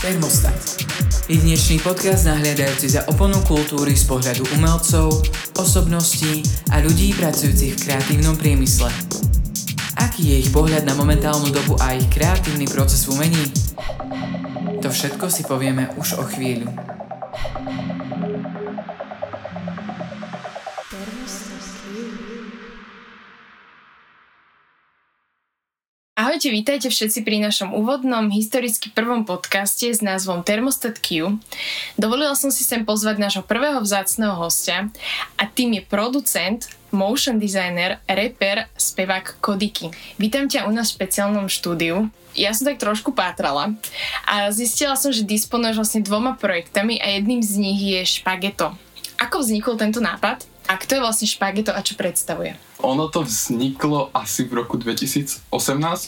Termostat. Jedinečný podcast nahliadajúci za oponu kultúry z pohľadu umelcov, osobností a ľudí pracujúcich v kreatívnom priemysle. Aký je ich pohľad na momentálnu dobu a ich kreatívny proces v umení? To všetko si povieme už o chvíľu. Ahojte, vítajte všetci pri našom úvodnom historicky prvom podcaste s názvom Thermostat Q. Dovolila som si sem pozvať nášho prvého vzácného hostia a tým je producent, motion designer, rapper, spevák Kodiky. Vítam ťa u nás v špeciálnom štúdiu. Ja som tak trošku pátrala a zistila som, že disponuješ vlastne dvoma projektami a jedným z nich je Špageto. Ako vznikol tento nápad? A kto je vlastne Špageto a čo predstavuje? Ono to vzniklo asi v roku 2018,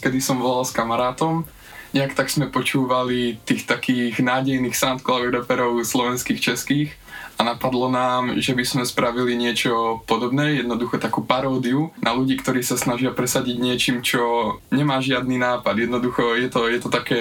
kedy som volal s kamarátom. Nejak tak sme počúvali tých takých nádejných soundcloud reperov slovenských, českých a napadlo nám, že by sme spravili niečo podobné, jednoducho takú paródiu na ľudí, ktorí sa snažia presadiť niečím, čo nemá žiadny nápad. Jednoducho je to, je to také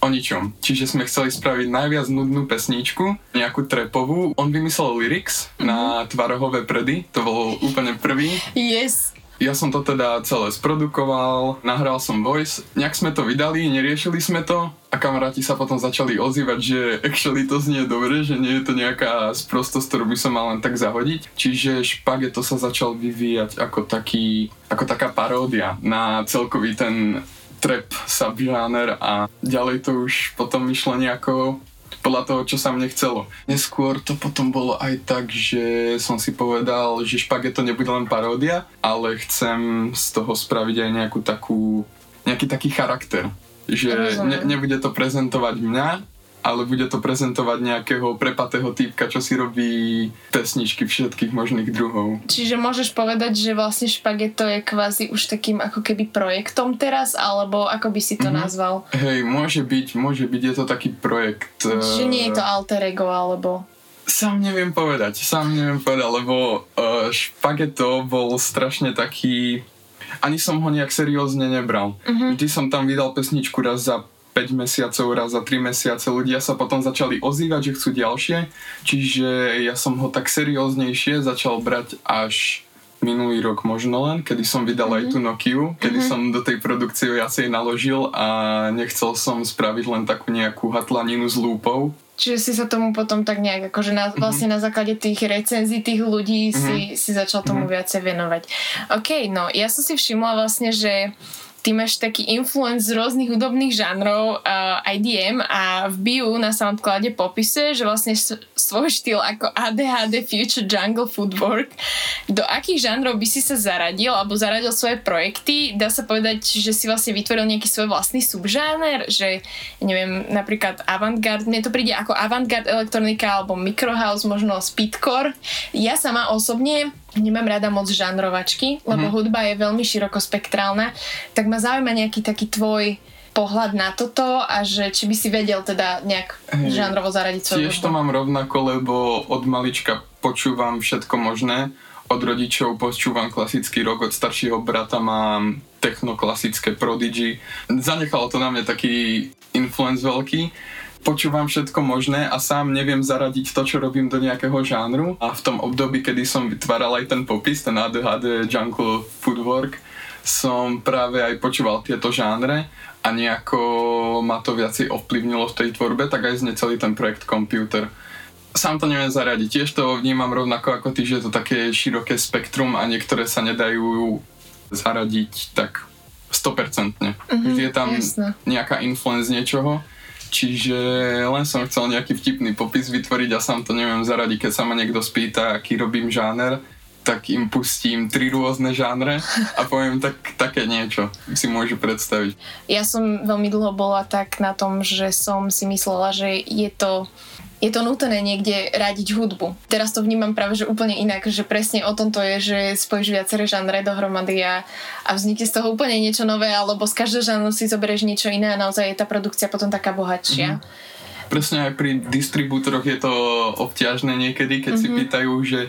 o ničom. Čiže sme chceli spraviť najviac nudnú pesničku, nejakú trepovú. On vymyslel lyrics mm-hmm. na tvarohové predy, to bol úplne prvý. Yes. Ja som to teda celé sprodukoval, nahral som voice, nejak sme to vydali, neriešili sme to a kamaráti sa potom začali ozývať, že actually to znie dobre, že nie je to nejaká sprostosť, ktorú by som mal len tak zahodiť. Čiže Špageto sa začal vyvíjať ako taký, ako taká paródia na celkový ten trap subžáner a ďalej to už potom išlo nejako podľa toho, čo sa mne chcelo. Neskôr to potom bolo aj tak, že som si povedal, že špageto nebude len paródia, ale chcem z toho spraviť aj nejakú takú, nejaký taký charakter. Že ne, nebude to prezentovať mňa, ale bude to prezentovať nejakého prepatého týpka, čo si robí pesničky všetkých možných druhov. Čiže môžeš povedať, že vlastne špageto je kvázi už takým ako keby projektom teraz, alebo ako by si to mm-hmm. nazval? Hej, môže byť, môže byť, je to taký projekt. Čiže nie je to eh, alter ego, alebo... Sám neviem povedať, sám neviem povedať, lebo uh, špageto bol strašne taký ani som ho nejak seriózne nebral. Uh-huh. Vždy som tam vydal pesničku raz za 5 mesiacov, raz za 3 mesiace ľudia sa potom začali ozývať, že chcú ďalšie, čiže ja som ho tak serióznejšie začal brať až minulý rok možno len, kedy som vydal mm-hmm. aj tú mhm. Nokiu, kedy mm-hmm. som do tej produkcie viacej naložil a nechcel som spraviť len takú nejakú hatlaninu s lúpou. Čiže si sa tomu potom tak nejak, akože na, mm-hmm. vlastne na základe tých recenzií tých ľudí mm-hmm. si, si začal tomu mm-hmm. viacej venovať. OK, no ja som si všimla vlastne, že ty máš taký influence z rôznych hudobných žánrov, uh, IDM a v bio na Soundcloude popisuje, že vlastne svoj štýl ako ADHD Future Jungle Footwork. Do akých žánrov by si sa zaradil alebo zaradil svoje projekty? Dá sa povedať, že si vlastne vytvoril nejaký svoj vlastný subžáner, že neviem, napríklad avantgard, mne to príde ako avantgard elektronika alebo microhouse, možno speedcore. Ja sama osobne nemám rada moc žánrovačky, lebo mm. hudba je veľmi širokospektrálna, tak ma zaujíma nejaký taký tvoj pohľad na toto a že či by si vedel teda nejak hey, žánrovo zaradiť svoju Tiež to mám rovnako, lebo od malička počúvam všetko možné. Od rodičov počúvam klasický rok, od staršieho brata mám technoklasické prodigy. Zanechalo to na mňa taký influence veľký počúvam všetko možné a sám neviem zaradiť to, čo robím do nejakého žánru. A v tom období, kedy som vytváral aj ten popis, ten ADHD Jungle Foodwork, som práve aj počúval tieto žánre a nejako ma to viacej ovplyvnilo v tej tvorbe, tak aj zne celý ten projekt Computer. Sám to neviem zaradiť, tiež to vnímam rovnako ako ty, že je to také široké spektrum a niektoré sa nedajú zaradiť tak 100%. Mm-hmm, je tam jasne. nejaká influence niečoho Čiže len som chcel nejaký vtipný popis vytvoriť a sám to neviem zaradiť, keď sa ma niekto spýta, aký robím žáner, tak im pustím tri rôzne žánre a poviem tak, také niečo, si môžu predstaviť. Ja som veľmi dlho bola tak na tom, že som si myslela, že je to je to nutné niekde radiť hudbu. Teraz to vnímam práve že úplne inak, že presne o tom to je, že spojíš viaceré žánre dohromady a, a vznikne z toho úplne niečo nové, alebo z každého žánru si zoberieš niečo iné a naozaj je tá produkcia potom taká bohatšia. Mm-hmm. Presne aj pri distribútoroch je to obťažné niekedy, keď mm-hmm. si pýtajú, že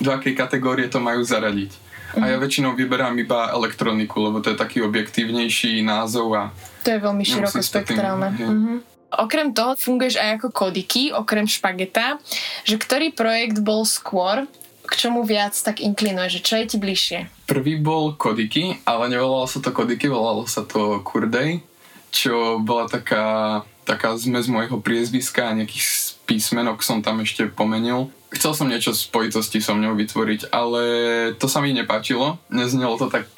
do akej kategórie to majú zaradiť. Mm-hmm. A ja mhm. väčšinou vyberám iba elektroniku, lebo to je taký objektívnejší názov a... To je veľmi širokospektrálne. Mm-hmm. Okrem toho funguješ aj ako kodiky, okrem špageta, že ktorý projekt bol skôr, k čomu viac tak inklinuje, že čo je ti bližšie? Prvý bol Kodiky, ale nevolalo sa to Kodiky, volalo sa to Kurdej, čo bola taká, taká zmes mojho priezviska a nejakých písmenok som tam ešte pomenil. Chcel som niečo v spojitosti so mňou vytvoriť, ale to sa mi nepáčilo. Neznelo to tak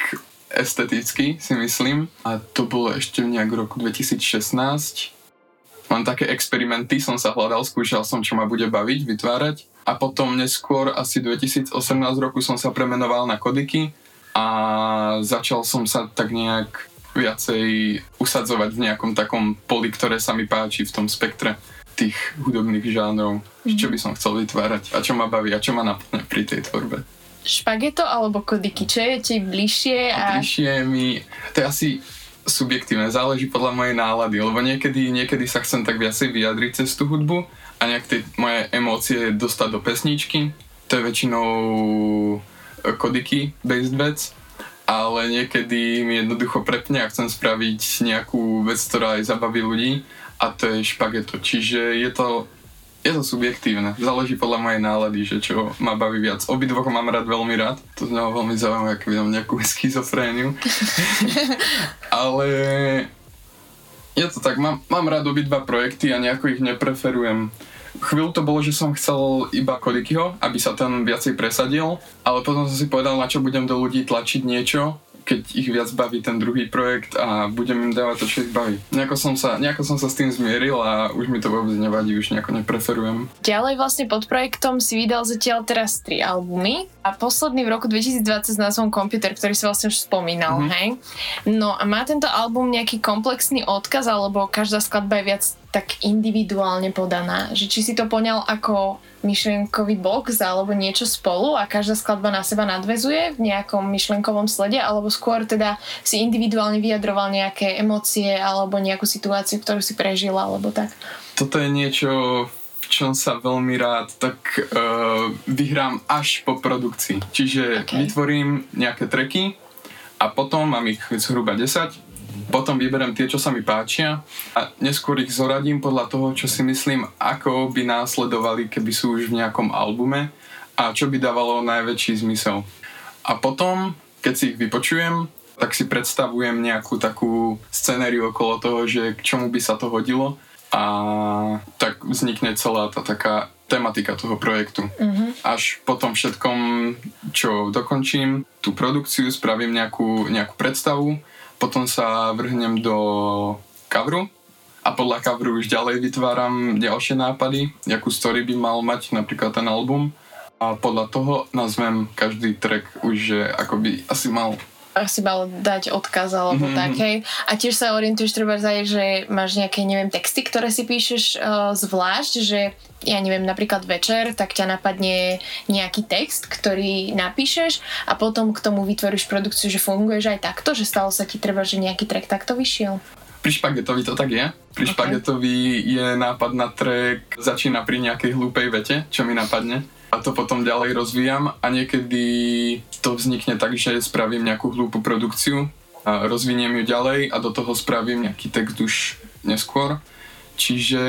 esteticky, si myslím. A to bolo ešte nejak v roku 2016. Mám také experimenty, som sa hľadal, skúšal som, čo ma bude baviť, vytvárať. A potom neskôr, asi 2018 roku som sa premenoval na kodiky a začal som sa tak nejak viacej usadzovať v nejakom takom poli, ktoré sa mi páči v tom spektre tých hudobných žánrov, mm-hmm. čo by som chcel vytvárať a čo ma baví a čo ma naplňa pri tej tvorbe špageto alebo kodiky? Čo je ti bližšie? A... Bližšie mi, to je asi subjektívne, záleží podľa mojej nálady, lebo niekedy, niekedy sa chcem tak viacej vyjadriť cez tú hudbu a nejak tie moje emócie dostať do pesničky. To je väčšinou e, kodiky based vec, ale niekedy mi jednoducho prepne a chcem spraviť nejakú vec, ktorá aj zabaví ľudí a to je špageto. Čiže je to je to subjektívne. Záleží podľa mojej nálady, že čo ma baví viac. Obidvoch mám rád veľmi rád. To znamená veľmi zaujímavé, keď vidím nejakú schizofréniu. Ale je to tak, mám, mám rád obidva projekty a nejako ich nepreferujem. Chvíľu to bolo, že som chcel iba Kodikyho, aby sa ten viacej presadil, ale potom som si povedal, na čo budem do ľudí tlačiť niečo, keď ich viac baví ten druhý projekt a budem im dávať to, čo ich baví. Nejako som sa, nejako som sa s tým zmieril a už mi to vôbec nevadí, už nejako nepreferujem. Ďalej vlastne pod projektom si vydal zatiaľ teraz tri albumy a posledný v roku 2020 s názvom Computer, ktorý si vlastne už spomínal, mm-hmm. hej? No a má tento album nejaký komplexný odkaz alebo každá skladba je viac tak individuálne podaná? Že či si to poňal ako myšlienkový box alebo niečo spolu a každá skladba na seba nadvezuje v nejakom myšlienkovom slede alebo skôr teda si individuálne vyjadroval nejaké emócie alebo nejakú situáciu, ktorú si prežila alebo tak? Toto je niečo, v čom sa veľmi rád tak uh, vyhrám až po produkcii. Čiže okay. vytvorím nejaké treky a potom mám ich zhruba 10 potom vyberiem tie, čo sa mi páčia a neskôr ich zoradím podľa toho, čo si myslím, ako by následovali, keby sú už v nejakom albume a čo by dávalo najväčší zmysel. A potom, keď si ich vypočujem, tak si predstavujem nejakú takú scenériu okolo toho, že k čomu by sa to hodilo a tak vznikne celá tá taká tematika toho projektu. Mm-hmm. Až po tom všetkom, čo dokončím, tú produkciu, spravím nejakú, nejakú predstavu potom sa vrhnem do coveru a podľa coveru už ďalej vytváram ďalšie nápady, akú story by mal mať napríklad ten album a podľa toho nazvem každý track už, že ako by asi mal asi mal dať odkaz alebo mm-hmm. takej. A tiež sa orientuješ treba aj, že máš nejaké, neviem, texty, ktoré si píšeš uh, zvlášť, že ja neviem, napríklad večer, tak ťa napadne nejaký text, ktorý napíšeš a potom k tomu vytvoríš produkciu, že funguješ aj takto, že stalo sa ti treba, že nejaký track takto vyšiel. Pri špagetovi to tak je. Pri okay. špagetovi je nápad na track, začína pri nejakej hlúpej vete, čo mi napadne a to potom ďalej rozvíjam a niekedy to vznikne tak, že spravím nejakú hlúpu produkciu a rozviniem ju ďalej a do toho spravím nejaký text už neskôr. Čiže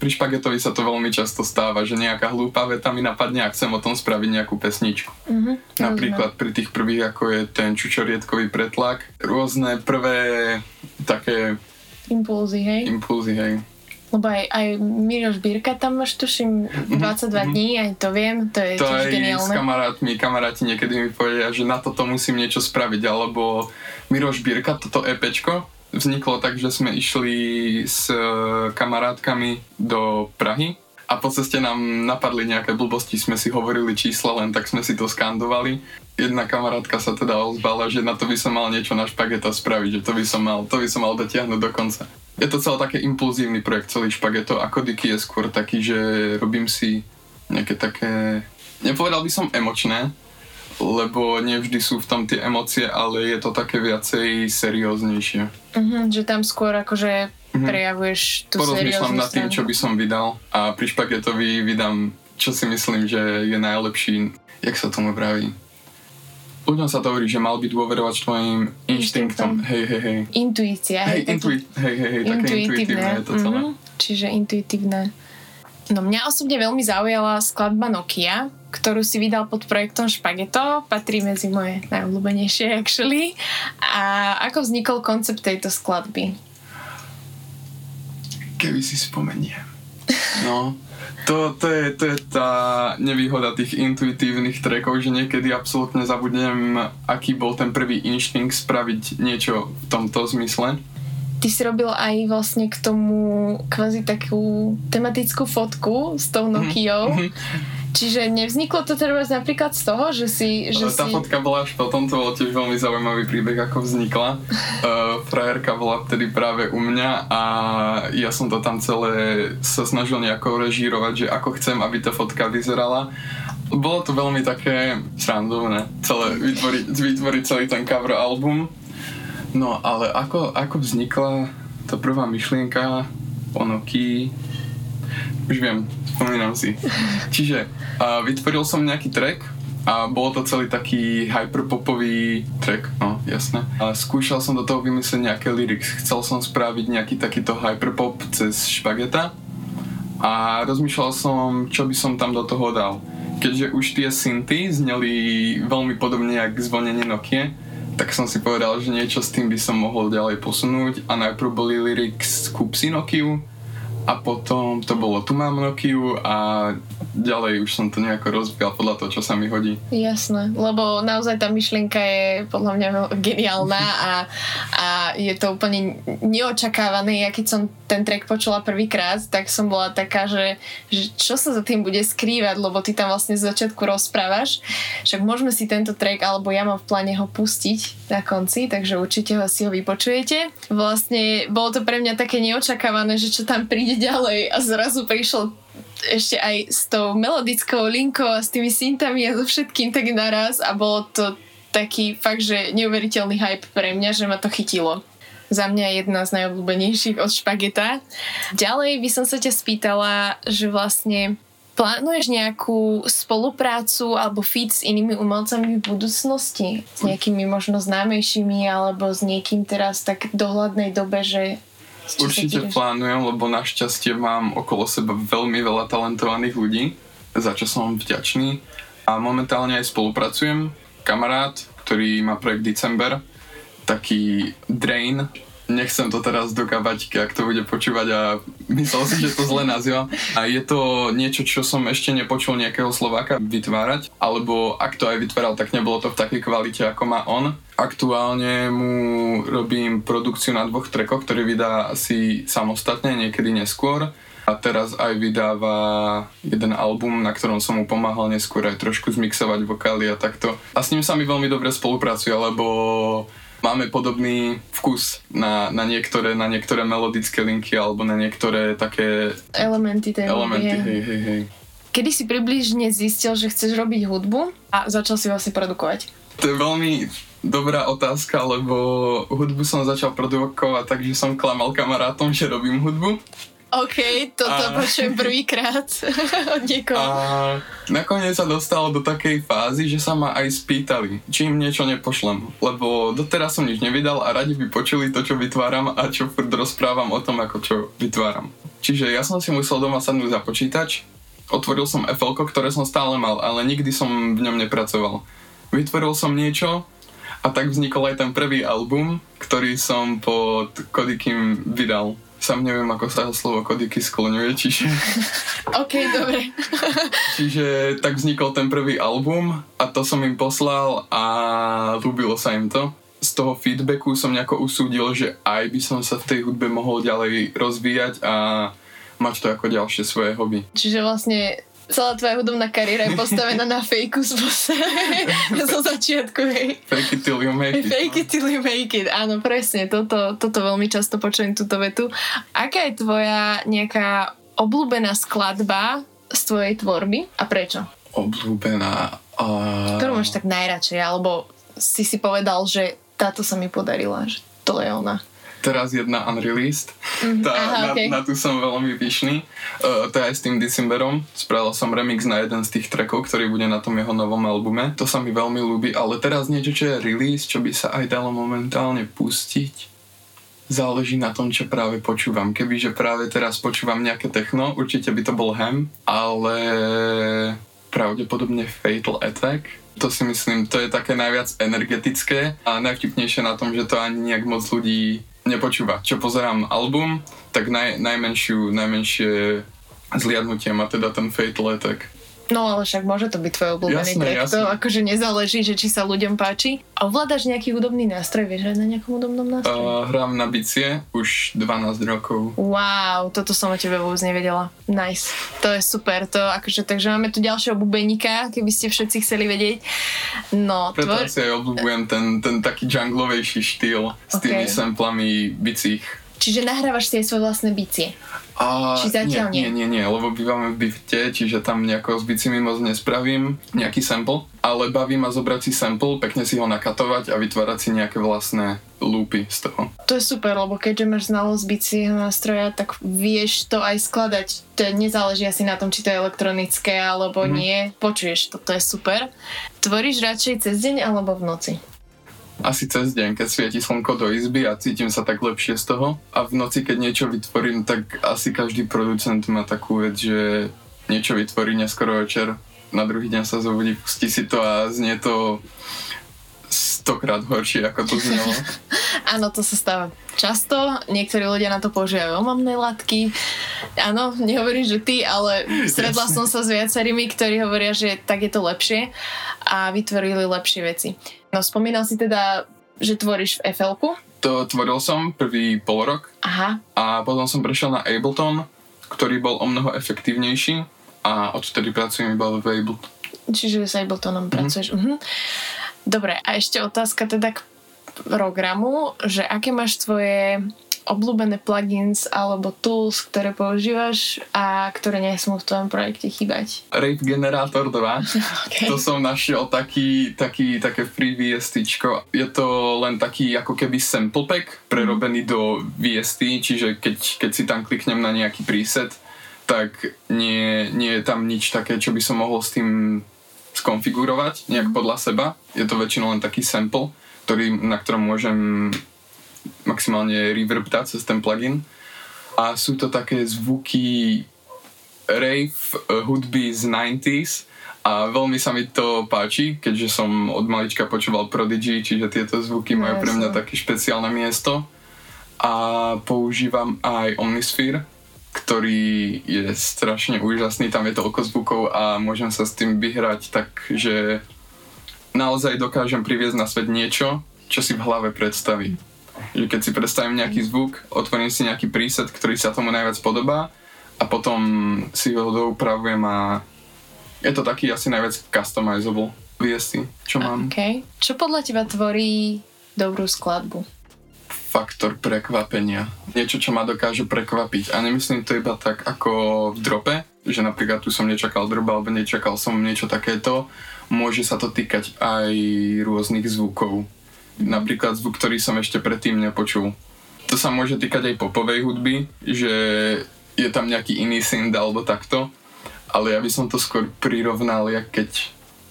pri špagetovi sa to veľmi často stáva, že nejaká hlúpa veta mi napadne a chcem o tom spraviť nejakú pesničku. Mm-hmm, Napríklad pri tých prvých, ako je ten čučoriedkový pretlak, rôzne prvé také... Impulzy, hej? Impulzy, hej lebo aj, aj Miroš Birka tam máš, tuším, 22 mm-hmm. dní, aj to viem, to je to tiež aj geniálne. s kamarátmi, kamaráti niekedy mi povedia, že na toto musím niečo spraviť, alebo Miroš Birka, toto EPčko, vzniklo tak, že sme išli s e, kamarátkami do Prahy a po ceste nám napadli nejaké blbosti, sme si hovorili čísla, len tak sme si to skandovali. Jedna kamarátka sa teda ozvala, že na to by som mal niečo na špageta spraviť, že to by som mal, to by som mal dotiahnuť do konca je to celé také impulzívny projekt, celý špageto a kodiky je skôr taký, že robím si nejaké také, nepovedal by som emočné, lebo nevždy sú v tom tie emócie, ale je to také viacej serióznejšie. Uh-huh, že tam skôr akože uh-huh. prejavuješ tú Porozmýšľam nad tým, čo by som vydal a pri špagetovi vydám, čo si myslím, že je najlepší, jak sa tomu praví, ľuďom sa to hovorí, že mal by dôverovať tvojim inštinktom. Hej, hej, hej. Intuícia. Hej, hej, hej, hej, hej také intuitívne je to celé. Mm-hmm. čiže intuitívne. No mňa osobne veľmi zaujala skladba Nokia, ktorú si vydal pod projektom Špageto, patrí medzi moje najobľúbenejšie actually. A ako vznikol koncept tejto skladby? Keby si spomeniem. No, to, to, je, to je tá nevýhoda tých intuitívnych trackov, že niekedy absolútne zabudnem, aký bol ten prvý inštinkt spraviť niečo v tomto zmysle. Ty si robil aj vlastne k tomu kvázi takú tematickú fotku s tou Nokiou. Mm-hmm. Čiže nevzniklo to teraz napríklad z toho, že si... Že tá si... fotka bola až potom, to bol tiež veľmi zaujímavý príbeh, ako vznikla. Uh, frajerka bola vtedy práve u mňa a ja som to tam celé sa snažil nejako režírovať, že ako chcem, aby tá fotka vyzerala. Bolo to veľmi také srandovné, celé vytvoriť, vytvoriť celý ten cover album. No ale ako, ako vznikla tá prvá myšlienka o Nokii, už viem, spomínam si. Čiže uh, vytvoril som nejaký track a bol to celý taký hyperpopový track, no jasné. A skúšal som do toho vymyslieť nejaké lyrics. Chcel som spraviť nejaký takýto hyperpop cez špageta a rozmýšľal som, čo by som tam do toho dal. Keďže už tie synty zneli veľmi podobne jak zvonenie Nokia, tak som si povedal, že niečo s tým by som mohol ďalej posunúť a najprv boli lyrics Kupsi Nokiu a potom to bolo Tu mám Nokiu a ďalej už som to nejako rozvíjal podľa toho, čo sa mi hodí. Jasné, lebo naozaj tá myšlienka je podľa mňa geniálna a, a je to úplne neočakávané. Ja keď som ten track počula prvýkrát, tak som bola taká, že, že čo sa za tým bude skrývať, lebo ty tam vlastne z začiatku rozprávaš. Však môžeme si tento track, alebo ja mám v pláne ho pustiť na konci, takže určite ho si ho vypočujete. Vlastne bolo to pre mňa také neočakávané, že čo tam príde ďalej a zrazu prišlo ešte aj s tou melodickou linkou a s tými syntami a so všetkým tak naraz a bolo to taký fakt, že neuveriteľný hype pre mňa, že ma to chytilo. Za mňa jedna z najobľúbenejších od špageta. Ďalej by som sa ťa spýtala, že vlastne plánuješ nejakú spoluprácu alebo feed s inými umelcami v budúcnosti? S nejakými možno známejšími alebo s niekým teraz tak v dohľadnej dobe, že Určite plánujem, lebo našťastie mám okolo seba veľmi veľa talentovaných ľudí, za čo som vďačný. A momentálne aj spolupracujem. Kamarát, ktorý má projekt December, taký Drain, nechcem to teraz do ak to bude počúvať a myslel si, že to zle nazýva. A je to niečo, čo som ešte nepočul nejakého Slováka vytvárať, alebo ak to aj vytváral, tak nebolo to v takej kvalite, ako má on. Aktuálne mu robím produkciu na dvoch trekoch, ktorý vydá asi samostatne, niekedy neskôr. A teraz aj vydáva jeden album, na ktorom som mu pomáhal neskôr aj trošku zmixovať vokály a takto. A s ním sa mi veľmi dobre spolupracuje, lebo máme podobný vkus na, na, niektoré, na niektoré melodické linky alebo na niektoré také elementy tej elementy, hej, hej, hej. Kedy si približne zistil, že chceš robiť hudbu a začal si vlastne produkovať? To je veľmi dobrá otázka, lebo hudbu som začal produkovať tak, že som klamal kamarátom, že robím hudbu. OK, toto a... počujem prvýkrát od niekoho. A nakoniec sa dostalo do takej fázy, že sa ma aj spýtali, či im niečo nepošlem. Lebo doteraz som nič nevydal a radi by počuli to, čo vytváram a čo furt rozprávam o tom, ako čo vytváram. Čiže ja som si musel doma sadnúť za počítač, otvoril som FL, ktoré som stále mal, ale nikdy som v ňom nepracoval. Vytvoril som niečo a tak vznikol aj ten prvý album, ktorý som pod Kodikým vydal. Sam neviem, ako sa slovo kodiky skloňuje, čiže... OK, dobre. čiže tak vznikol ten prvý album a to som im poslal a ľúbilo sa im to. Z toho feedbacku som nejako usúdil, že aj by som sa v tej hudbe mohol ďalej rozvíjať a mať to ako ďalšie svoje hobby. Čiže vlastne celá tvoja hudobná kariéra je postavená na fejku z zo začiatku, hej. Fake it till you make it. Fake it till you make it, áno, presne, toto, toto veľmi často počujem túto vetu. Aká je tvoja nejaká obľúbená skladba z tvojej tvorby a prečo? Obľúbená... Uh... Ktorú máš tak najradšej, alebo si si povedal, že táto sa mi podarila, že to je ona teraz jedna unreleased. Mm, tá, aha, na, okay. na tú som veľmi pyšný. Uh, to je aj s tým Decemberom. Spravil som remix na jeden z tých trackov, ktorý bude na tom jeho novom albume. To sa mi veľmi ľúbi, ale teraz niečo, čo je release, čo by sa aj dalo momentálne pustiť. záleží na tom, čo práve počúvam. Kebyže práve teraz počúvam nejaké techno, určite by to bol Ham, ale pravdepodobne Fatal Attack. To si myslím, to je také najviac energetické a najvtipnejšie na tom, že to ani nejak moc ľudí nepočúva. Čo pozerám album, tak naj, najmenšiu, najmenšie zliadnutie má teda ten Fatal Attack. No ale však môže to byť tvoj obľúbený Jasné, track. jasné. To akože nezáleží, že či sa ľuďom páči. A ovládaš nejaký hudobný nástroj? Vieš hrať na nejakom hudobnom nástroji? Uh, hrám na bicie už 12 rokov. Wow, toto som o tebe vôbec nevedela. Nice. To je super. To akože, takže máme tu ďalšieho bubeníka, keby ste všetci chceli vedieť. No, Preto tvoj... asi aj obľúbujem ten, ten taký junglovejší štýl s tými Ok. samplami bicích. Čiže nahrávaš si aj svoje vlastné bicie. A Či zatiaľ nie, nie, nie, nie, lebo bývame v byte, čiže tam nejako s bicimi moc nespravím nejaký sample, ale baví ma zobrať si sample, pekne si ho nakatovať a vytvárať si nejaké vlastné loopy z toho. To je super, lebo keďže máš znalosť bicieho nástroja, tak vieš to aj skladať. To nezáleží asi na tom, či to je elektronické alebo Mhm. nie. Počuješ to, to je super. Tvoríš radšej cez deň alebo v noci? Asi cez deň, keď svieti slnko do izby a cítim sa tak lepšie z toho. A v noci, keď niečo vytvorím, tak asi každý producent má takú vec, že niečo vytvorí neskoro večer, na druhý deň sa zobudí, pustí si to a znie to stokrát horšie, ako to znelo. Áno, to sa stáva často. Niektorí ľudia na to používajú omamné látky. Áno, nehovorím, že ty, ale stretla Jasne. som sa s viacerými, ktorí hovoria, že tak je to lepšie a vytvorili lepšie veci. No spomínal si teda, že tvoríš v fl To tvoril som prvý pol rok Aha, a potom som prešiel na Ableton, ktorý bol o mnoho efektívnejší a odtedy pracujem iba v Ableton. čiže s Abletonom Mhm. pracuješ. Mhm. Dobre, a ešte otázka teda k programu, že aké máš tvoje obľúbené plugins alebo tools, ktoré používaš a ktoré nesmú v tvojom projekte chýbať. Rave Generator 2, Okay. to som našiel taký, taký, také free VSTčko. Je to len taký ako keby sample pack prerobený do VST, čiže keď, keď si tam kliknem na nejaký preset, tak nie, nie je tam nič také, čo by som mohol s tým skonfigurovať nejak podľa seba. Je to väčšinou len taký sample, ktorý, na ktorom môžem maximálne reverb dať cez ten plugin. A sú to také zvuky rave eh, hudby z 90s a veľmi sa mi to páči, keďže som od malička počúval Prodigy, čiže tieto zvuky No, majú pre mňa také špeciálne miesto. A používam aj Omnisphere, ktorý je strašne úžasný, tam je toľko zvukov a môžem sa s tým vyhrať tak, že naozaj dokážem priviesť na svet niečo, čo si v hlave predstavím. Keď si predstavím nejaký zvuk, otvorím si nejaký preset, ktorý sa tomu najviac podobá a potom si ho doupravujem a je to taký asi najviac customizable VST, čo mám. Okay. Čo podľa teba tvorí dobrú skladbu? Faktor prekvapenia. Niečo, čo ma dokáže prekvapiť. A nemyslím to iba tak ako v drope, že napríklad tu som nečakal drop alebo nečakal som niečo takéto. Môže sa to týkať aj rôznych zvukov. Napríklad zvuk, ktorý som ešte predtým nepočul. To sa môže týkať aj popovej hudby, že je tam nejaký iný synth alebo takto. Ale ja by som to skôr prirovnal, jak keď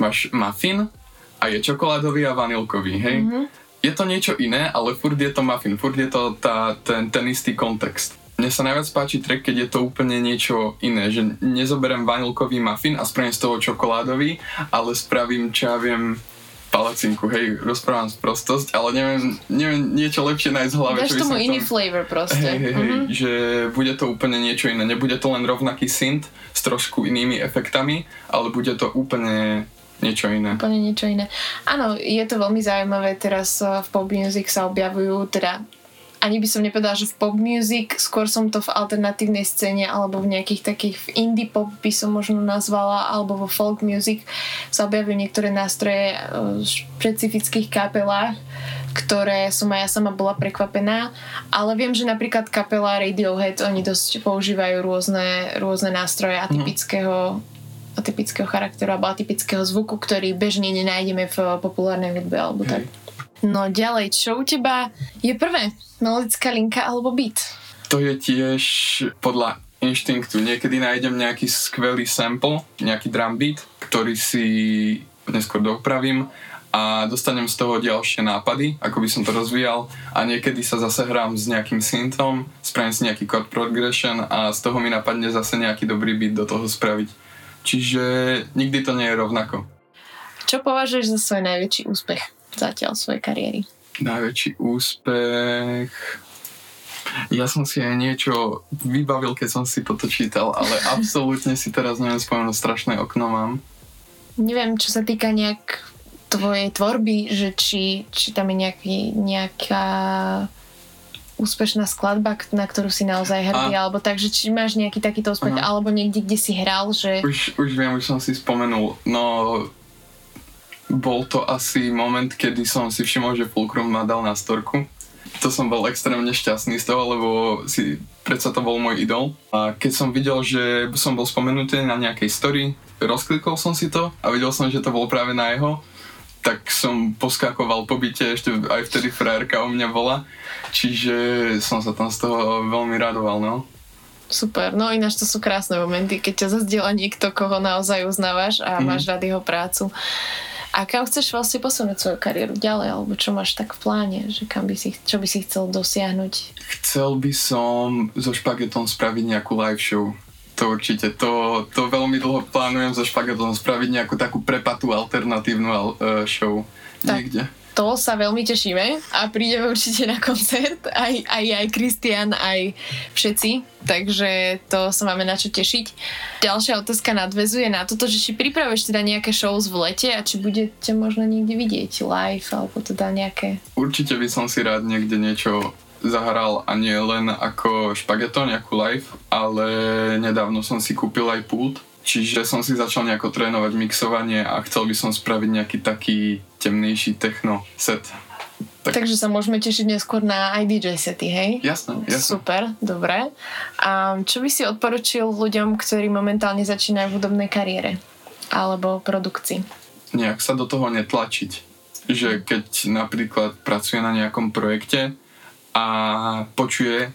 máš muffin a je čokoládový a vanilkový, hej? Mm-hmm. Je to niečo iné, ale furt je to muffin, furt je to tá, ten, ten istý kontext. Mne sa najviac páči track, keď je to úplne niečo iné, že nezoberiem vanilkový muffin a spravím z toho čokoládový, ale spravím, čo ja viem, palacinku, hej, rozprávam sprostosť, ale neviem, neviem niečo lepšie nájsť v hlave, Dáš tomu iný tom- flavor proste. Hej, hej, hej, Mhm. že bude to úplne niečo iné. Nebude to len rovnaký synth s trošku inými efektami, ale bude to úplne niečo iné. Úplne niečo iné. Áno, je to veľmi zaujímavé. Teraz eh, v pop music sa objavujú, teda ani by som nepovedala, že v pop music, skôr som to v alternatívnej scéne alebo v nejakých takých v indie pop by som možno nazvala, alebo vo folk music sa objavujú niektoré nástroje eh, v špecifických kapelách, ktoré som aj ja sama bola prekvapená, ale viem, že napríklad kapela Radiohead, oni dosť používajú rôzne, rôzne nástroje atypického atypického charakteru alebo atypického zvuku, ktorý bežne nenájdeme v populárnej hudbe alebo tak. No ďalej, čo u teba je prvé? Melodická linka alebo beat? To je tiež podľa inštinktu. Niekedy nájdem nejaký skvelý sample, nejaký drum beat, ktorý si neskôr dopravím a dostanem z toho ďalšie nápady, ako by som to rozvíjal a niekedy sa zase hrám s nejakým synthom, spravím si nejaký chord progression a z toho mi napadne zase nejaký dobrý beat do toho spraviť. Čiže nikdy to nie je rovnako. Čo považuješ za svoj najväčší úspech zatiaľ svojej kariéry? Najväčší úspech... Ja som si aj niečo vybavil, keď som si toto čítal, ale absolútne si teraz neviem spomenúť, strašné okno mám. Neviem, čo sa týka nejak tvojej tvorby, že či, či tam je nejaký, nejaká úspešná skladba, na ktorú si naozaj hrdý, a... alebo tak, že či máš nejaký takýto úspech, uh-huh. alebo niekde, kde si hral, že... Už, už viem, už som si spomenul, no bol to asi moment, kedy som si všimol, že Fulcrum ma dal na storku. To som bol extrémne šťastný z toho, lebo si, predsa to bol môj idol. A keď som videl, že som bol spomenutý na nejakej story, rozklikol som si to a videl som, že to bol práve na jeho tak som poskakoval po byte, ešte aj vtedy frajerka o mňa bola, čiže som sa tam z toho veľmi radoval, no. Super, no ináč to sú krásne momenty, keď ťa zazdiela niekto, koho naozaj uznávaš a mm-hmm. máš rád jeho prácu. A kam chceš vlastne posunúť svoju kariéru ďalej, alebo čo máš tak v pláne, že kam by si, čo by si chcel dosiahnuť? Chcel by som so špagetom spraviť nejakú live show to určite. To, to veľmi dlho plánujem so špagetom spraviť nejakú takú prepatú alternatívnu uh, show tak. niekde. To sa veľmi tešíme a prídeme určite na koncert, aj, aj, aj Kristian, aj všetci, takže to sa máme na čo tešiť. Ďalšia otázka nadvezuje na toto, že či pripravuješ teda nejaké shows v lete a či budete možno niekde vidieť live, alebo teda nejaké... Určite by som si rád niekde niečo zahral a nie len ako špageto, nejakú live, ale nedávno som si kúpil aj pult, čiže som si začal nejako trénovať mixovanie a chcel by som spraviť nejaký taký temnejší techno set. Tak. Takže sa môžeme tešiť neskôr na aj DJ sety, hej? Jasné, jasné. Super, dobre. A čo by si odporučil ľuďom, ktorí momentálne začínajú v hudobnej kariére alebo produkcii? Nejak sa do toho netlačiť. Že keď napríklad pracuje na nejakom projekte, a počuje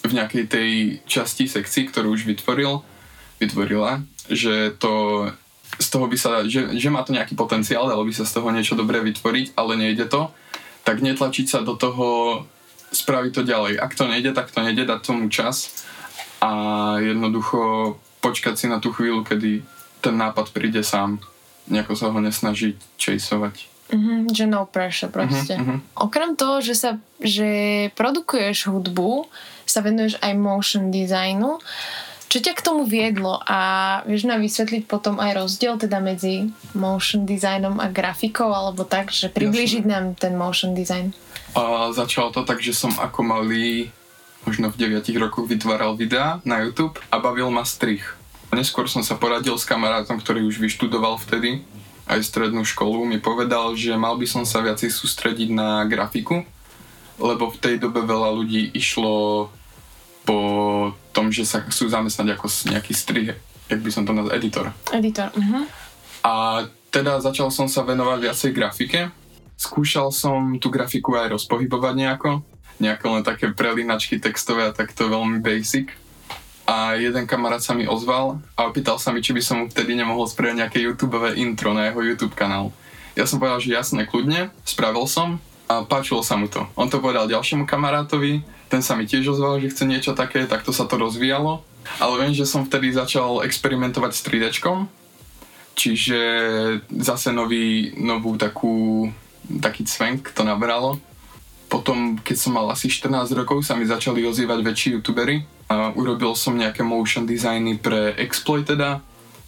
v nejakej tej časti sekcii, ktorú už vytvoril, vytvorila, že to z toho by sa, že, že má to nejaký potenciál, dalo by sa z toho niečo dobré vytvoriť, ale nejde to, tak netlačiť sa do toho, spraviť to ďalej. Ak to nejde, tak to nejde, dať tomu čas a jednoducho počkať si na tú chvíľu, kedy ten nápad príde sám. Nejako sa ho nesnažiť časovať. Mm-hmm, že no pressure proste. Mm-hmm. Okrem toho, že sa že produkuješ hudbu, sa venuješ aj motion designu. Čo ťa k tomu viedlo a vieš nám vysvetliť potom aj rozdiel teda medzi motion designom a grafikou alebo tak, že priblížiť Jasne. nám ten motion design? A začalo to tak, že som ako malý možno v 9 rokoch vytváral videá na YouTube a bavil ma strich. Neskôr som sa poradil s kamarátom, ktorý už vyštudoval vtedy aj strednú školu, mi povedal, že mal by som sa viacej sústrediť na grafiku, lebo v tej dobe veľa ľudí išlo po tom, že sa chcú zamestnať ako nejaký strih, jak by som to nazval, editor. Editor, uh-huh. A teda začal som sa venovať viacej grafike. Skúšal som tú grafiku aj rozpohybovať nejako. Nejaké len také prelinačky textové a takto veľmi basic a jeden kamarát sa mi ozval a opýtal sa mi, či by som mu vtedy nemohol spraviť nejaké YouTube intro na jeho YouTube kanál. Ja som povedal, že jasne, kľudne, spravil som a páčilo sa mu to. On to povedal ďalšiemu kamarátovi, ten sa mi tiež ozval, že chce niečo také, takto sa to rozvíjalo. Ale viem, že som vtedy začal experimentovať s 3D, čiže zase nový, novú takú, taký cvenk to nabralo. Potom, keď som mal asi 14 rokov, sa mi začali ozývať väčší youtubery, a urobil som nejaké motion designy pre Exploiteda,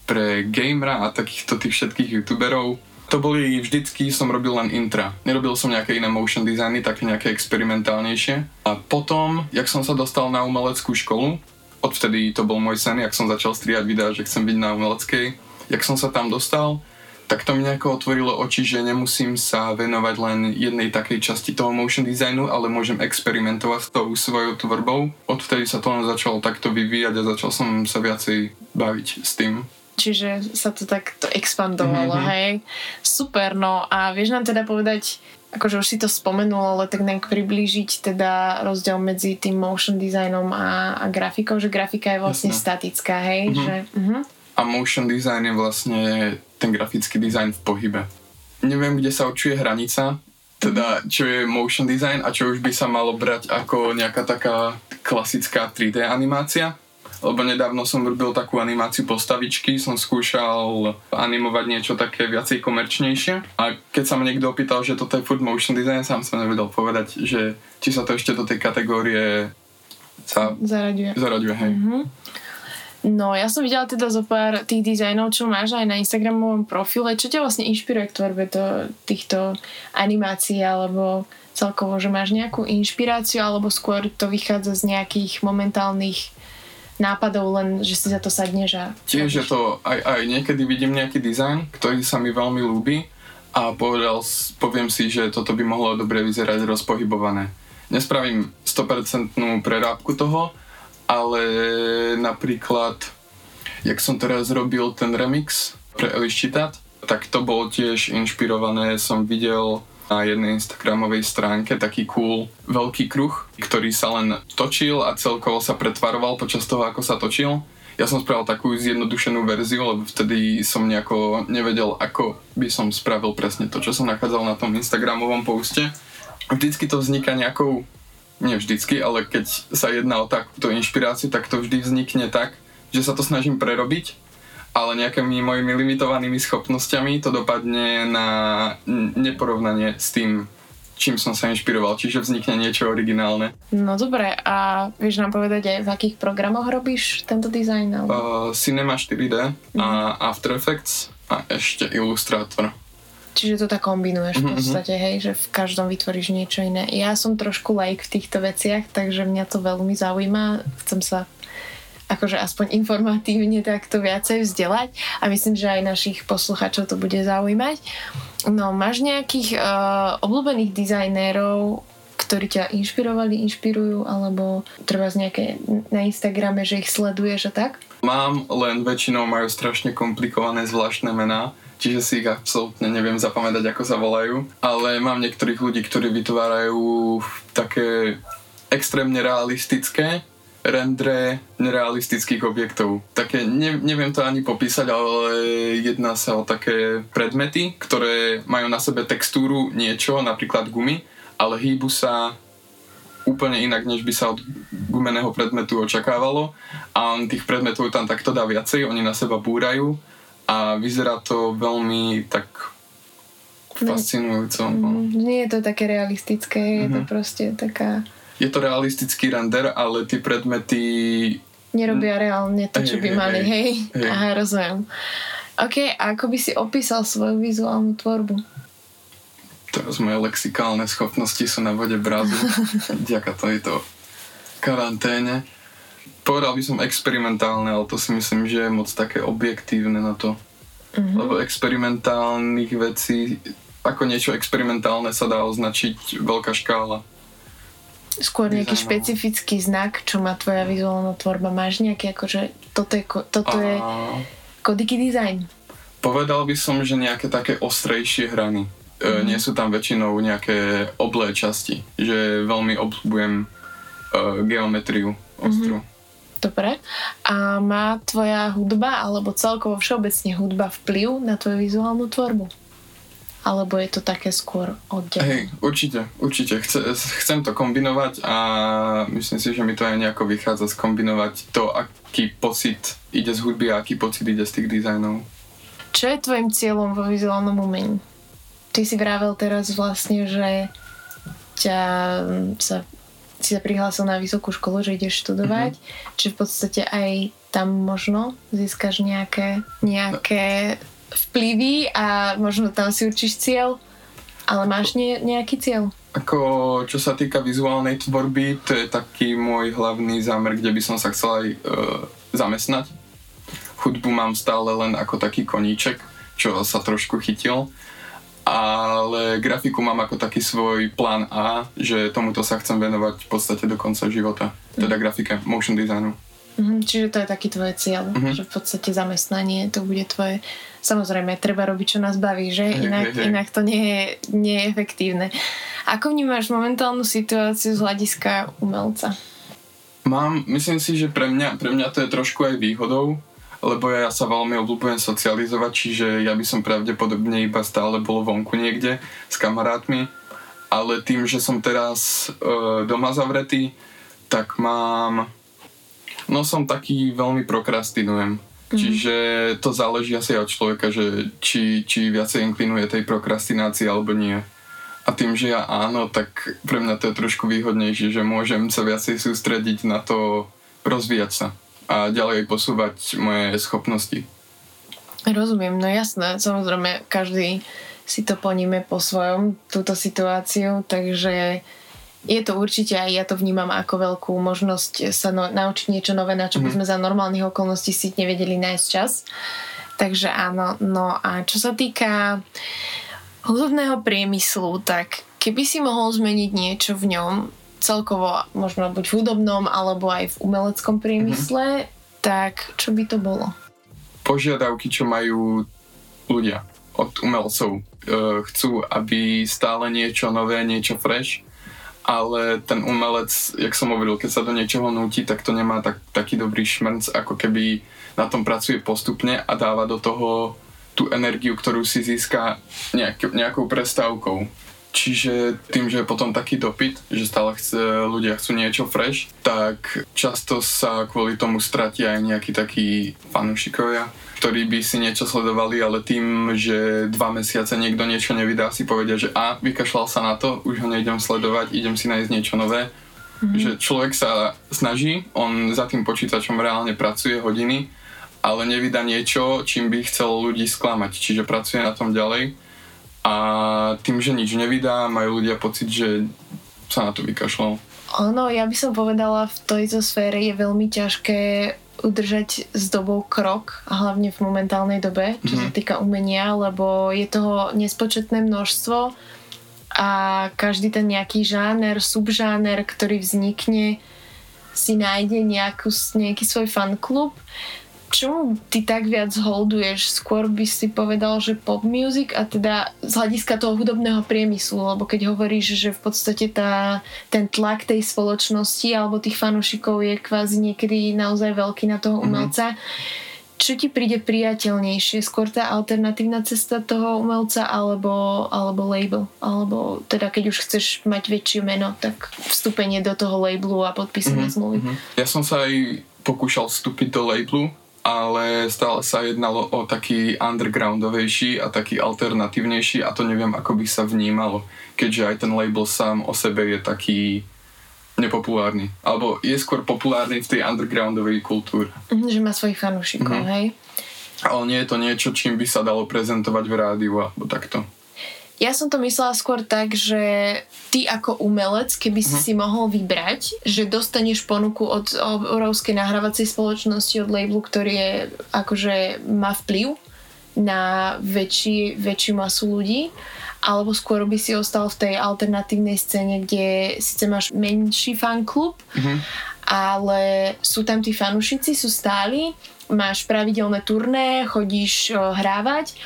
pre Gamera a takýchto tých všetkých youtuberov. To boli vždycky, som robil len intra. Nerobil som nejaké iné motion designy, také nejaké experimentálnejšie. A potom, jak som sa dostal na umeleckú školu, odvtedy to bol môj sen, jak som začal strihať videá, že chcem byť na umeleckej, jak som sa tam dostal, tak to mi nejako otvorilo oči, že nemusím sa venovať len jednej takej časti toho motion designu, ale môžem experimentovať s tou svojou tvorbou. Odvtedy sa to len začalo takto vyvíjať a začal som sa viacej baviť s tým. Čiže sa to takto expandovalo, mm-hmm. hej. Super, no a vieš nám teda povedať, akože už si to spomenul, ale tak nejak priblížiť teda rozdiel medzi tým motion designom a, a grafikou, že grafika je vlastne Jasne. statická, hej, mm-hmm. že... Mm-hmm. A motion design je vlastne ten grafický dizajn v pohybe. neviem, kde sa určuje hranica, teda čo je motion design a čo už by sa malo brať ako nejaká taká klasická 3D animácia. Lebo nedávno som robil takú animáciu postavičky, som skúšal animovať niečo také viacej komerčnejšie a keď sa ma niekto opýtal, že toto je food motion design, sám som nevedel povedať, že či sa to ešte do tej kategórie sa Zaraďuje. zaraďuje, hej. Mhm. No, ja som videla teda zo pár tých dizajnov, čo máš aj na Instagramovom profile. Čo ťa vlastne inšpiruje k tvorbe to, týchto animácií, alebo celkovo, že máš nejakú inšpiráciu, alebo skôr to vychádza z nejakých momentálnych nápadov, len že si za to sadneš a... Tiež je to, aj, aj niekedy vidím nejaký dizajn, ktorý sa mi veľmi ľúbi a povedal, poviem si, že toto by mohlo dobre vyzerať rozpohybované. Nespravím 100% prerábku toho, ale napríklad, jak som teraz robil ten remix pre Eliščitát, tak to bolo tiež inšpirované, som videl na jednej Instagramovej stránke taký cool veľký kruh, ktorý sa len točil a celkovo sa pretvaroval počas toho, ako sa točil. Ja som spravil takú zjednodušenú verziu, lebo vtedy som nejako nevedel, ako by som spravil presne to, čo som nachádzal na tom Instagramovom poste. Vždycky to vzniká nejakou, nie vždycky, ale keď sa jedná o takúto inšpiráciu, tak to vždy vznikne tak, že sa to snažím prerobiť ale nejakými mojimi limitovanými schopnosťami to dopadne na neporovnanie s tým, čím som sa inšpiroval, čiže vznikne niečo originálne. No dobre, a vieš nám povedať aj v akých programoch robíš tento dizajn? Uh, Cinema 4D a After Effects a ešte Illustrator. Čiže to tak kombinuješ v Mhm, mhm. podstate, hej, že v každom vytvoríš niečo iné. Ja som trošku like v týchto veciach, takže mňa to veľmi zaujíma. Chcem sa akože aspoň informatívne takto viacej vzdelať a myslím, že aj našich posluchačov to bude zaujímať. No, máš nejakých uh, obľúbených dizajnérov, ktorí ťa inšpirovali, inšpirujú, alebo treba z nejaké na Instagrame, že ich sleduješ a tak? Mám, len väčšinou majú strašne komplikované zvláštne mená, čiže si ich absolútne neviem zapamätať, ako sa volajú. Ale mám niektorých ľudí, ktorí vytvárajú také extrémne realistické rendre nerealistických objektov. Také, ne, neviem to ani popísať, ale jedná sa o také predmety, ktoré majú na sebe textúru niečo, napríklad gumy, ale hýbu sa úplne inak, než by sa od gumeného predmetu očakávalo a tých predmetov tam takto dá viacej, oni na seba búrajú a vyzerá to veľmi tak fascinujúco. no. Mm, nie je to také realistické, je to Mhm. proste taká... Je to realistický render, ale tie predmety Nerobia reálne to, čo by hej, mali, hej. hej? Aha, rozumiem. OK, a ako by si opísal svoju vizuálnu tvorbu? Teraz moje lexikálne schopnosti sú na vode brázu. Ďaká tejto karanténe. Povedal by som experimentálne, ale to si myslím, že je moc také objektívne na to. Mhm. Lebo experimentálnych vecí, ako niečo experimentálne sa dá označiť veľká škála. Skôr nejaký Dizajnov. špecifický znak, čo má tvoja vizuálna tvorba. Máš nejaký, akože toto je, toto je A kodiky design. povedal by som, že nejaké také ostrejšie hrany. E, nie sú tam väčšinou nejaké oblé časti. Že veľmi obľúbujem e, geometriu ostrú. Dobre. A má tvoja hudba, alebo celkovo všeobecne hudba vplyv na tvoju vizuálnu tvorbu? Alebo je to také skôr oddelené? Hej, určite, určite. Chce, chcem to kombinovať a myslím si, že mi to aj nejako vychádza skombinovať to, aký pocit ide z hudby a aký pocit ide z tých dizajnov. Čo je tvojim cieľom vo vizuálnom umení? Ty si vravel teraz vlastne, že ťa sa, si sa prihlásil na vysokú školu, že ideš študovať, mm-hmm. či v podstate aj tam možno získaš nejaké, nejaké vplyvy a možno tam si určíš cieľ, ale máš nie, nejaký cieľ? Ako čo sa týka vizuálnej tvorby, to je taký môj hlavný zámer, kde by som sa chcel aj e, zamestnať. Hudbu mám stále len ako taký koníček, čo sa trošku chytil. Ale grafiku mám ako taký svoj plán A, že tomuto sa chcem venovať v podstate do konca života. Teda grafike, motion designu. Mhm, čiže to je taký tvoj cieľ, Mhm. že v podstate zamestnanie to bude tvoje... Samozrejme, treba robiť, čo nás baví, že? Inak, hej, hej. inak to nie je, nie je efektívne. Ako vnímaš momentálnu situáciu z hľadiska umelca? Mám, myslím si, že pre mňa, pre mňa to je trošku aj výhodou, lebo ja sa veľmi obľúbujem socializovať, čiže ja by som pravdepodobne iba stále bol vonku niekde s kamarátmi, ale tým, že som teraz e, doma zavretý, tak mám... No som taký veľmi prokrastinujem. Mm. Čiže to záleží asi od človeka, že či, či viacej inklinuje tej prokrastinácii alebo nie. A tým, že ja áno, tak pre mňa to je trošku výhodnejšie, že môžem sa viacej sústrediť na to rozvíjať sa a ďalej posúvať moje schopnosti. Rozumiem, no jasné, samozrejme každý si to poníme po svojom, túto situáciu, takže je to určite aj ja to vnímam ako veľkú možnosť sa no, naučiť niečo nové, na čo by mhm. sme za normálnych okolností si nevedeli nájsť čas. Takže áno, no a čo sa týka hudobného priemyslu, tak keby si mohol zmeniť niečo v ňom, celkovo možno buď v hudobnom alebo aj v umeleckom priemysle, mm-hmm. tak čo by to bolo? Požiadavky, čo majú ľudia od umelcov. E, chcú, aby stále niečo nové, niečo fresh, ale ten umelec, jak som hovoril, keď sa do niečoho nutí, tak to nemá tak, taký dobrý šmrnc, ako keby na tom pracuje postupne a dáva do toho tú energiu, ktorú si získa nejak, nejakou prestávkou. Čiže tým, že je potom taký dopyt, že stále chce, ľudia chcú niečo fresh, tak často sa kvôli tomu stratia aj nejakí takí fanúšikovia, ktorí by si niečo sledovali, ale tým, že dva mesiace niekto niečo nevydá, si povedia, že a, vykašľal sa na to, už ho nejdem sledovať, idem si nájsť niečo nové. Mm-hmm. Že človek sa snaží, on za tým počítačom reálne pracuje hodiny, ale nevydá niečo, čím by chcel ľudí sklamať, čiže pracuje na tom ďalej a tým, že nič nevydá, majú ľudia pocit, že sa na to vykašľal. Ono, ja by som povedala, v tejto sfére je veľmi ťažké udržať s dobou krok, a hlavne v momentálnej dobe, čo mm-hmm. sa mhm. týka umenia, lebo je toho nespočetné množstvo a každý ten nejaký žáner, subžáner, ktorý vznikne, si nájde nejakú, nejaký svoj fanklub čomu ty tak viac holduješ? Skôr by si povedal, že pop music a teda z hľadiska toho hudobného priemyslu, lebo keď hovoríš, že v podstate tá, ten tlak tej spoločnosti alebo tých fanúšikov je kvázi niekedy naozaj veľký na toho mhm. umelca, mm-hmm. čo ti príde priateľnejšie? Skôr tá alternatívna cesta toho umelca alebo, alebo label? Alebo teda keď už chceš mať väčšie meno, tak vstúpenie do toho labelu a podpísanie mm-hmm. zmluvy. Mm-hmm. Ja som sa aj pokúšal vstúpiť do labelu ale stále sa jednalo o taký undergroundovejší a taký alternatívnejší a to neviem, ako by sa vnímalo, keďže aj ten label sám o sebe je taký nepopulárny. Alebo je skôr populárny v tej undergroundovej kultúre. Mhm, že má svojich fanúšikov, mm-hmm. hej? Ale nie je to niečo, čím by sa dalo prezentovať v rádiu alebo takto. Ja som to myslela skôr tak, že ty ako umelec, keby si uh-huh. si mohol vybrať, že dostaneš ponuku od obrovskej nahrávacej spoločnosti, od labelu, ktorý je, akože má vplyv na väčší, väčšiu masu ľudí, alebo skôr by si ostal v tej alternatívnej scéne, kde síce máš menší fanklub, uh-huh. ale sú tam tí fanúšici, sú stáli, máš pravidelné turné, chodíš o, hrávať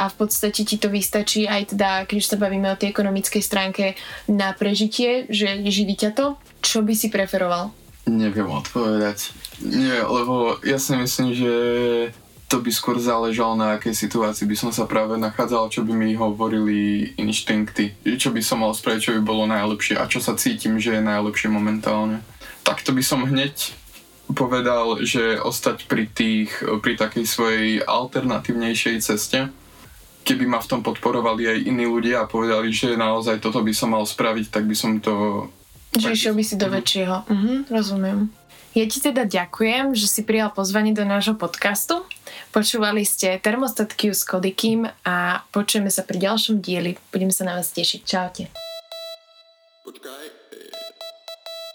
a v podstate ti to vystačí aj teda, keď sa bavíme o tej ekonomickej stránke na prežitie, že živí ťa to. Čo by si preferoval? Neviem odpovedať. Nie, lebo ja si myslím, že to by skôr záležalo na akej situácii by som sa práve nachádzal, čo by mi hovorili inštinkty, čo by som mal spraviť, čo by bolo najlepšie a čo sa cítim, že je najlepšie momentálne. Takto by som hneď povedal, že ostať pri tých, pri takej svojej alternatívnejšej ceste, keby ma v tom podporovali aj iní ľudia a povedali, že naozaj toto by som mal spraviť, tak by som to... Že išiel by si do uh-huh. väčšieho. Uh-huh, rozumiem. Ja ti teda ďakujem, že si prijal pozvanie do nášho podcastu. Počúvali ste Termostat Q s Kodikým a počujeme sa pri ďalšom dieli. Budeme sa na vás tešiť. Čaute. Počkaj.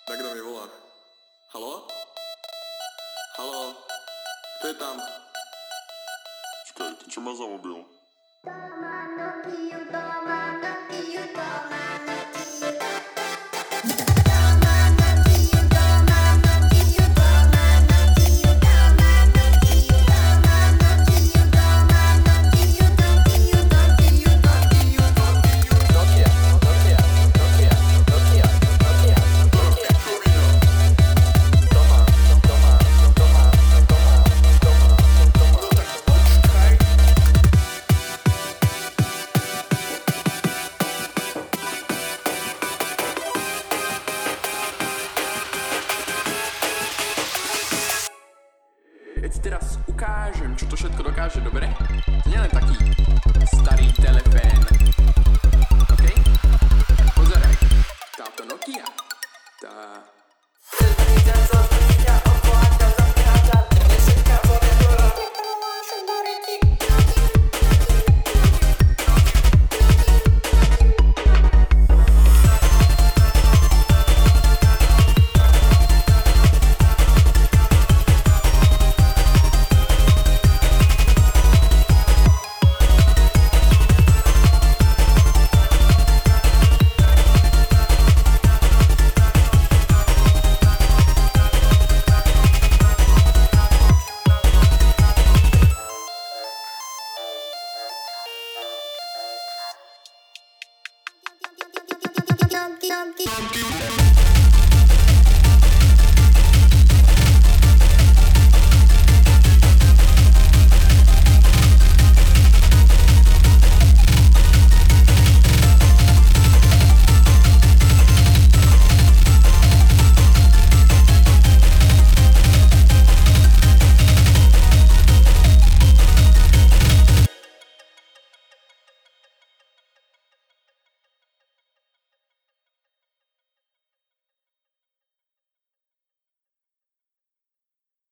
Tak kto mi volá? Halo? Halo? Kto je tam? Počkaj, čo má za mobil?「とまのきゆとまのきゆとまのきゆ」